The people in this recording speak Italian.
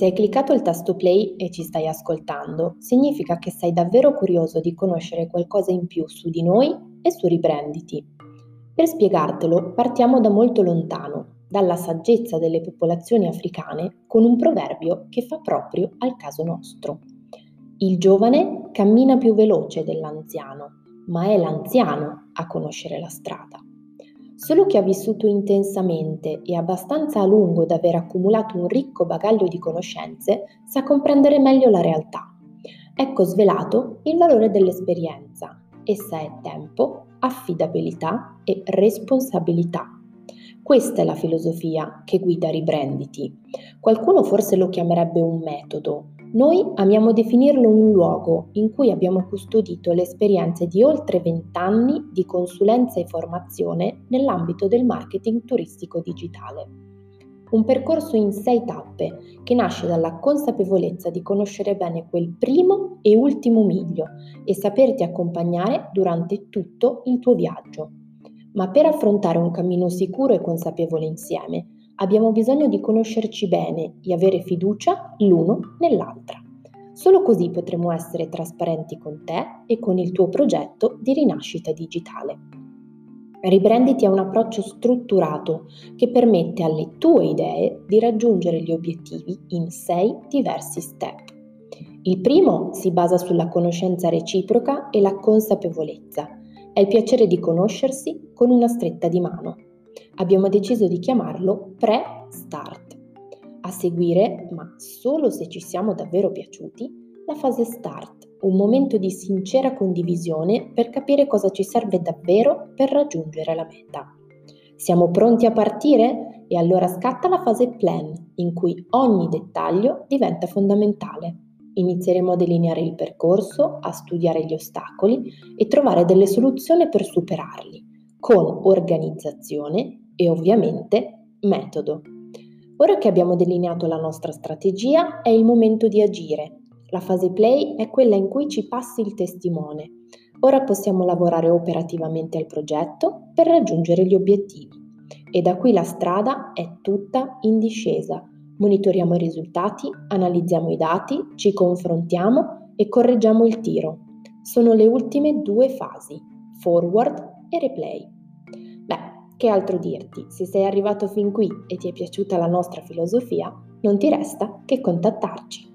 Se hai cliccato il tasto play e ci stai ascoltando, significa che sei davvero curioso di conoscere qualcosa in più su di noi e su Riprenditi. Per spiegartelo, partiamo da molto lontano, dalla saggezza delle popolazioni africane, con un proverbio che fa proprio al caso nostro. Il giovane cammina più veloce dell'anziano, ma è l'anziano a conoscere la strada. Solo chi ha vissuto intensamente e abbastanza a lungo da aver accumulato un ricco bagaglio di conoscenze sa comprendere meglio la realtà. Ecco svelato il valore dell'esperienza. Essa è tempo, affidabilità e responsabilità. Questa è la filosofia che guida Ribranditi. Qualcuno forse lo chiamerebbe un metodo, noi amiamo definirlo un luogo in cui abbiamo custodito le esperienze di oltre vent'anni di consulenza e formazione nell'ambito del marketing turistico digitale. Un percorso in sei tappe che nasce dalla consapevolezza di conoscere bene quel primo e ultimo miglio e saperti accompagnare durante tutto il tuo viaggio. Ma per affrontare un cammino sicuro e consapevole insieme, abbiamo bisogno di conoscerci bene e avere fiducia l'uno nell'altra. Solo così potremo essere trasparenti con te e con il tuo progetto di rinascita digitale. Ribranditi è un approccio strutturato che permette alle tue idee di raggiungere gli obiettivi in sei diversi step. Il primo si basa sulla conoscenza reciproca e la consapevolezza. È il piacere di conoscersi con una stretta di mano abbiamo deciso di chiamarlo pre-start. A seguire, ma solo se ci siamo davvero piaciuti, la fase start, un momento di sincera condivisione per capire cosa ci serve davvero per raggiungere la meta. Siamo pronti a partire? E allora scatta la fase plan, in cui ogni dettaglio diventa fondamentale. Inizieremo a delineare il percorso, a studiare gli ostacoli e trovare delle soluzioni per superarli, con organizzazione e ovviamente metodo. Ora che abbiamo delineato la nostra strategia, è il momento di agire. La fase play è quella in cui ci passi il testimone. Ora possiamo lavorare operativamente al progetto per raggiungere gli obiettivi. E da qui la strada è tutta in discesa. Monitoriamo i risultati, analizziamo i dati, ci confrontiamo e correggiamo il tiro. Sono le ultime due fasi, forward e replay. Che altro dirti? Se sei arrivato fin qui e ti è piaciuta la nostra filosofia, non ti resta che contattarci.